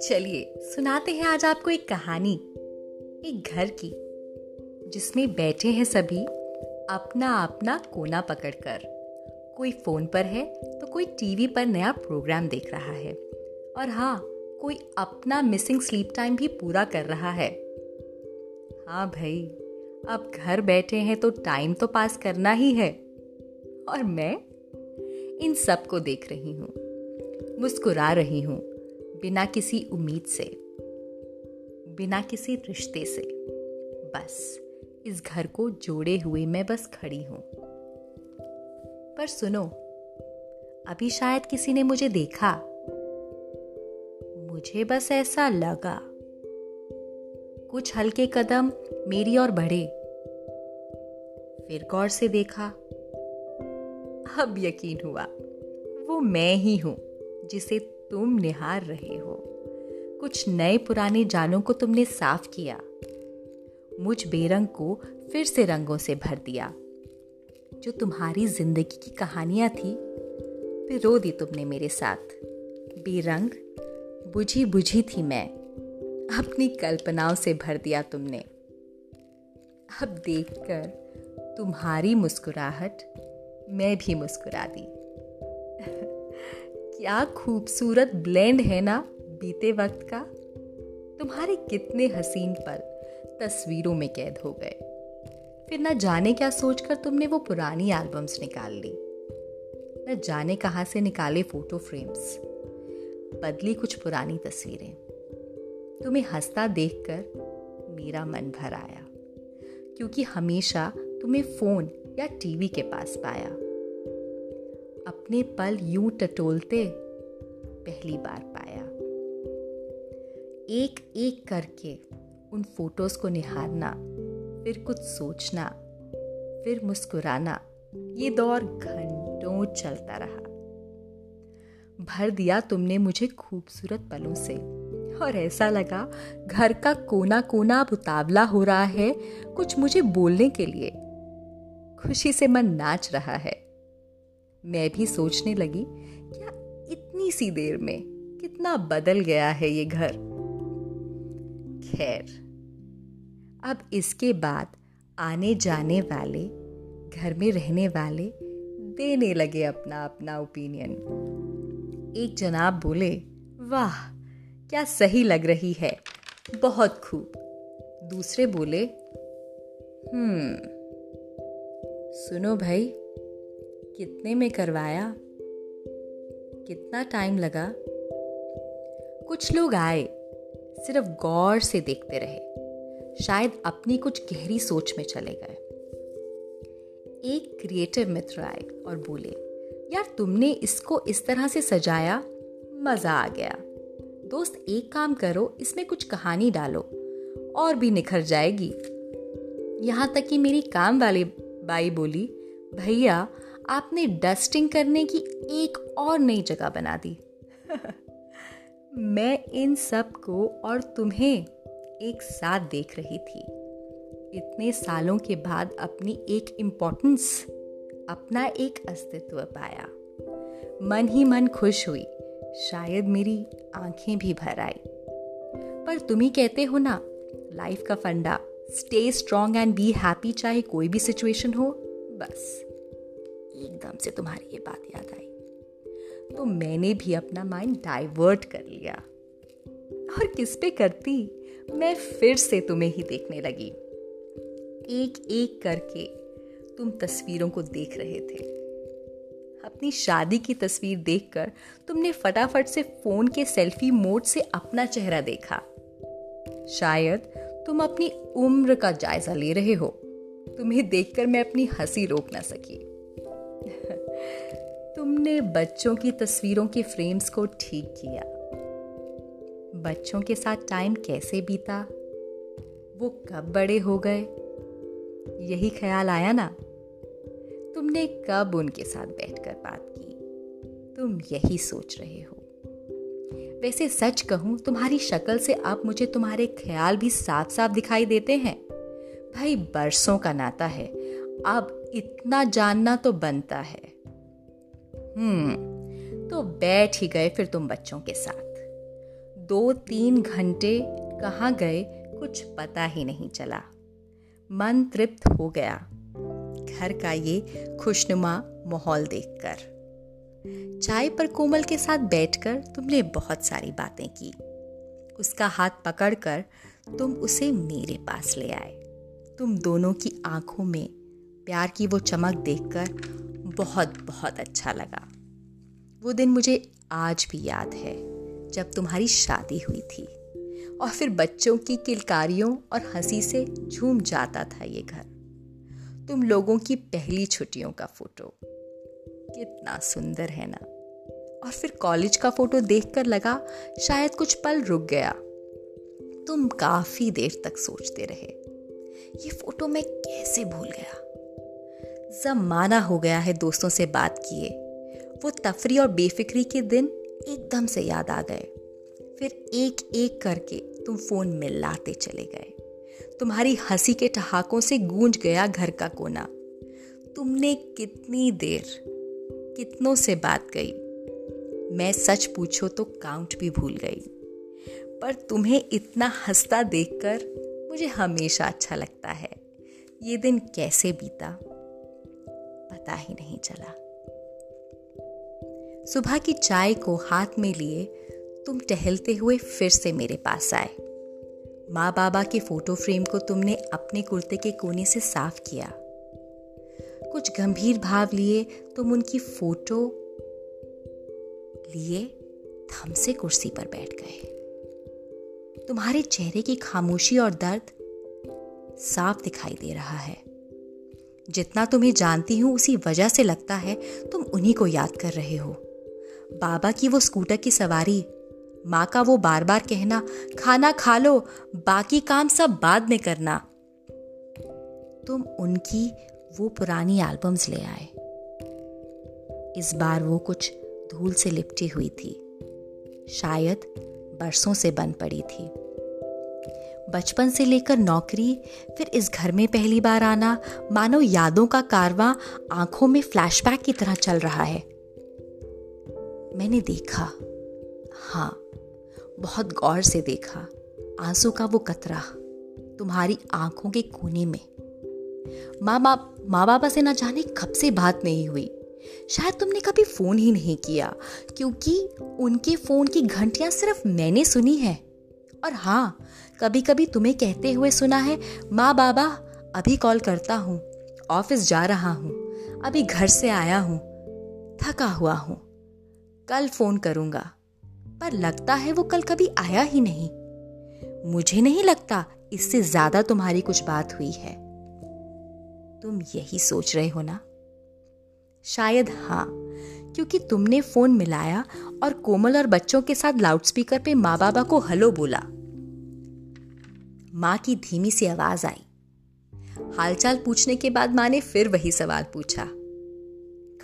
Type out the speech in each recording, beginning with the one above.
चलिए, सुनाते हैं आज आपको एक कहानी, एक घर की, जिसमें बैठे हैं सभी अपना अपना कोना पकड़कर। कोई फ़ोन पर है तो कोई टीवी पर नया प्रोग्राम देख रहा है। और हाँ कोई अपना मिसिंग स्लीप टाइम भी पूरा कर रहा है। हाँ भाई, अब घर बैठे हैं तो टाइम तो पास करना ही है। और मैं? इन सबको देख रही हूँ। मुस्कुरा रही हूँ, बिना किसी उम्मीद से, बिना किसी रिश्ते से। बस, इस घर को जोड़े हुए मैं बस खड़ी हूँ। पर सुनो, अभी शायद किसी ने मुझे देखा। मुझे बस ऐसा लगा। कुछ हल्के कदम मेरी ओर बढ़े। फिर गौर से देखा। अब यकीन हुआ, वो मैं ही हूँ, जिसे तुम निहार रहे हो। कुछ नए पुराने जानों को तुमने साफ़ किया, मुझ बेरंग को फिर से रंगों से भर दिया। जो तुम्हारी ज़िंदगी की कहानियाँ थी फिर रो दी तुमने मेरे साथ। बेरंग बुझी बुझी थी मैं, अपनी कल्पनाओं से भर दिया तुमने। अब देखकर तुम्हारी मुस्कुराहट मैं भी मुस्कुरा दी। क्या खूबसूरत ब्लेंड है ना बीते वक्त का। तुम्हारे कितने हसीन पल तस्वीरों में कैद हो गए। फिर न जाने क्या सोचकर तुमने वो पुरानी एल्बम्स निकाल ली। न जाने कहाँ से निकाले फ़ोटो फ्रेम्स बदली कुछ पुरानी तस्वीरें। तुम्हें हंसता देखकर मेरा मन भर आया। क्योंकि हमेशा तुम्हें फ़ोन या टीवी के पास पाया। अपने पल यूँ टटोलते पहली बार पाया। एक एक करके उन फ़ोटोज़ को निहारना, फिर कुछ सोचना, फिर मुस्कुराना, ये दौर घंटों चलता रहा। भर दिया तुमने मुझे खूबसूरत पलों से, और ऐसा लगा घर का कोना कोना अब उतावला हो रहा है कुछ मुझे बोलने के लिए। खुशी से मन नाच रहा है। मैं भी सोचने लगी, क्या इतनी सी देर में कितना बदल गया है ये घर? खैर, अब इसके बाद आने जाने वाले, घर में रहने वाले देने लगे अपना अपना ओपिनियन एक जनाब बोले, वाह, क्या सही लग रही है, बहुत खूब। दूसरे बोले हम्म सुनो भाई कितने में करवाया? कितना टाइम लगा? कुछ लोग आए, सिर्फ़ गौर से देखते रहे। शायद अपनी कुछ गहरी सोच में चले गए। एक क्रिएटिव मित्र आए और बोले, यार, तुमने इसको इस तरह से सजाया, मज़ा आ गया। दोस्त, एक काम करो, इसमें कुछ कहानी डालो, और भी निखर जाएगी। यहाँ तक कि मेरी काम वाली बाई बोली, भैया आपने डस्टिंग करने की एक और नई जगह बना दी। मैं इन सबको और तुम्हें एक साथ देख रही थी। इतने सालों के बाद अपनी एक इम्पोर्टेंस अपना एक अस्तित्व पाया। मन ही मन खुश हुई। शायद मेरी आँखें भी भर आई। पर तुम ही कहते हो ना लाइफ का फंडा stay strong and be happy चाहे कोई भी सिचुएशन हो, बस। एकदम से तुम्हारी ये बात याद आई। तो मैंने भी अपना माइंड डाइवर्ट कर लिया। और किस पे करती? मैं फिर से तुम्हें ही देखने लगी। एक एक करके तुम तस्वीरों को देख रहे थे। अपनी शादी की तस्वीर देखकर तुमने फटाफट से फ़ोन के सेल्फी मोड से अपना चेहरा देखा। शायद तुम अपनी उम्र का जायजा ले रहे हो। तुम्हें देखकर मैं अपनी हँसी रोक ना सकी। तुमने बच्चों की तस्वीरों के फ्रेम्स को ठीक किया। बच्चों के साथ टाइम कैसे बीता? वो कब बड़े हो गए? यही ख्याल आया ना? तुमने कब उनके साथ बैठकर बात की? तुम यही सोच रहे हो। वैसे सच कहूँ, तुम्हारी शक्ल से अब मुझे तुम्हारे ख्याल भी साफ़ साफ़ दिखाई देते हैं। भाई, बरसों का नाता है। अब इतना जानना तो बनता है। हम्म। तो बैठ ही गए फिर तुम बच्चों के साथ। दो तीन घंटे कहाँ गए कुछ पता ही नहीं चला। मन तृप्त हो गया। घर का ये खुशनुमा माहौल देखकर। चाय पर कोमल के साथ बैठकर तुमने बहुत सारी बातें की। उसका हाथ पकड़कर तुम उसे मेरे पास ले आए। तुम दोनों की आँखों में प्यार की वो चमक देखकर बहुत बहुत अच्छा लगा। वो दिन मुझे आज भी याद है, जब तुम्हारी शादी हुई थी। और फिर बच्चों की किलकारियों और हँसी से झूम जाता था ये घर। तुम लोगों की पहली छुट्टियों का फ़ोटो। कितना सुंदर है ना? और फिर कॉलेज का फ़ोटो देखकर लगा, शायद कुछ पल रुक गया। तुम काफ़ी देर तक सोचते रहे। ये फ़ोटो मैं कैसे भूल गया? जमाना हो गया है दोस्तों से बात किए। वो तफरी और बेफिक्री के दिन एकदम से याद आ गए। फिर एक एक करके तुम फ़ोन मिलाते चले गए। तुम्हारी हँसी के ठहाकों से गूंज गया घर का कोना। तुमने कितनी देर, कितनों से बात गई मैं सच पूछो तो काउंट भी भूल गई। पर तुम्हें इतना हंसता देखकर मुझे हमेशा अच्छा लगता है। ये दिन कैसे बीता? पता ही नहीं चला। सुबह की चाय को हाथ में लिए तुम टहलते हुए फिर से मेरे पास आए। माँ बाबा के फ़ोटो फ्रेम को तुमने अपने कुर्ते के कोने से साफ़ किया। कुछ गंभीर भाव लिए तुम उनकी फ़ोटो लिए थम से कुर्सी पर बैठ गए। तुम्हारे चेहरे की खामोशी और दर्द साफ़ दिखाई दे रहा है। जितना तुम्हें जानती हूँ उसी वजह से लगता है तुम उन्हीं को याद कर रहे हो। बाबा की वो स्कूटर की सवारी, माँ का वो बार बार कहना, खाना खा लो, बाकी काम सब बाद में करना। तुम उनकी वो पुरानी एल्बम्स ले आए। इस बार वो कुछ धूल से लिपटी हुई थी। शायद बरसों से बन पड़ी थी। बचपन से लेकर नौकरी, फिर इस घर में पहली बार आना मानो यादों का कारवां आँखों में फ्लैशबैक की तरह चल रहा है। मैंने देखा। हाँ बहुत गौर से देखा। आँसू का वो कतरा, तुम्हारी आँखों के कोने में। माँ बाप, माँ बाबा से ना जाने कब से बात नहीं हुई। शायद तुमने कभी फ़ोन ही नहीं किया, क्योंकि उनके फ़ोन की घंटियाँ सिर्फ़ मैंने सुनी है। और हाँ कभी कभी तुम्हें कहते हुए सुना है, माँ बाबा, अभी कॉल करता हूँ, ऑफ़िस जा रहा हूँ, अभी घर से आया हूँ, थका हुआ हूँ, कल फ़ोन करूँगा। पर लगता है वो कल कभी आया ही नहीं। मुझे नहीं लगता इससे ज़्यादा तुम्हारी कुछ बात हुई है। तुम यही सोच रहे हो ना? शायद हाँ क्योंकि तुमने फ़ोन मिलाया और कोमल और बच्चों के साथ लाउडस्पीकर पे माँ बाबा को हलो बोला। माँ की धीमी सी आवाज़ आई। हालचाल पूछने के बाद माँ ने फिर वही सवाल पूछा।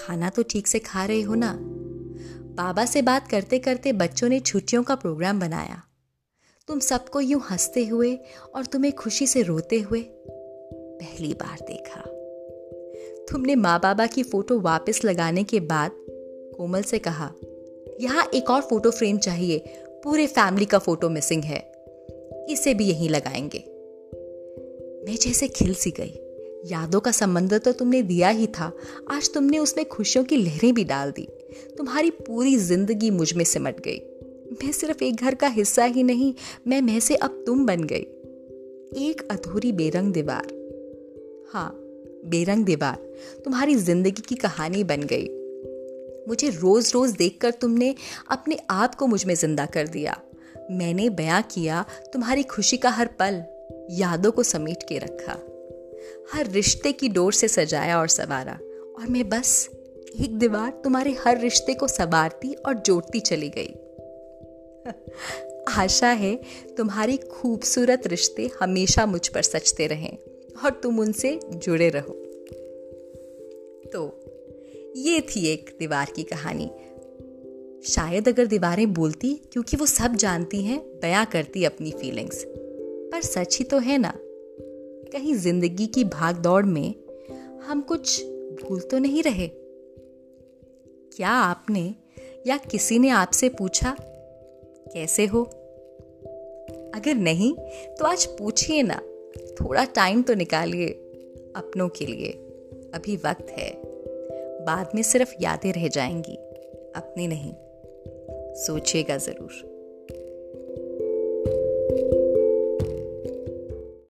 खाना तो ठीक से खा रहे हो ना? बाबा से बात करते करते बच्चों ने छुट्टियों का प्रोग्राम बनाया। तुम सबको यूँ हँसते हुए और तुम्हें खुशी से रोते हुए पहली बार देखा। तुमने माँ बाबा की फ़ोटो वापस लगाने के बाद कोमल से कहा यहाँ एक और फ़ोटो फ्रेम चाहिए। पूरे फैमिली का फ़ोटो मिसिंग है। इसे भी यहीं लगाएँगे। मैं जैसे खिल सी गई। यादों का संबंध तो तुमने दिया ही था। आज तुमने उसमें खुशियों की लहरें भी डाल दी। तुम्हारी पूरी ज़िंदगी मुझमें सिमट गई। मैं सिर्फ़ एक घर का हिस्सा ही नहीं, मैं मैं से अब तुम बन गई। एक अधूरी बेरंग दीवार। हाँ बेरंग दीवार। तुम्हारी ज़िंदगी की कहानी बन गई। मुझे रोज रोज देखकर तुमने अपने आप को मुझमें ज़िंदा कर दिया। मैंने बयां किया तुम्हारी खुशी का हर पल, यादों को समेट के रखा। हर रिश्ते की डोर से सजाया और सवारा। और मैं बस एक दीवार तुम्हारे हर रिश्ते को सवारती और जोड़ती चली गई। आशा है तुम्हारी खूबसूरत रिश्ते हमेशा मुझ पर सचते रहें और तुम उनसे जुड़े रहो। तो ये थी एक दीवार की कहानी। शायद अगर दीवारें बोलती, क्योंकि वो सब जानती हैं बयां करती अपनी फीलिंग्स पर सच ही तो है ना? कहीं ज़िंदगी की भाग दौड़ में हम कुछ भूल तो नहीं रहे। क्या आपने या किसी ने आपसे पूछा, कैसे हो? अगर नहीं तो आज पूछिए ना। थोड़ा टाइम तो निकालिए अपनों के लिए। अभी वक्त है। बाद में सिर्फ़ यादें रह जाएँगी। अपनी नहीं सोचिएगा ज़रूर।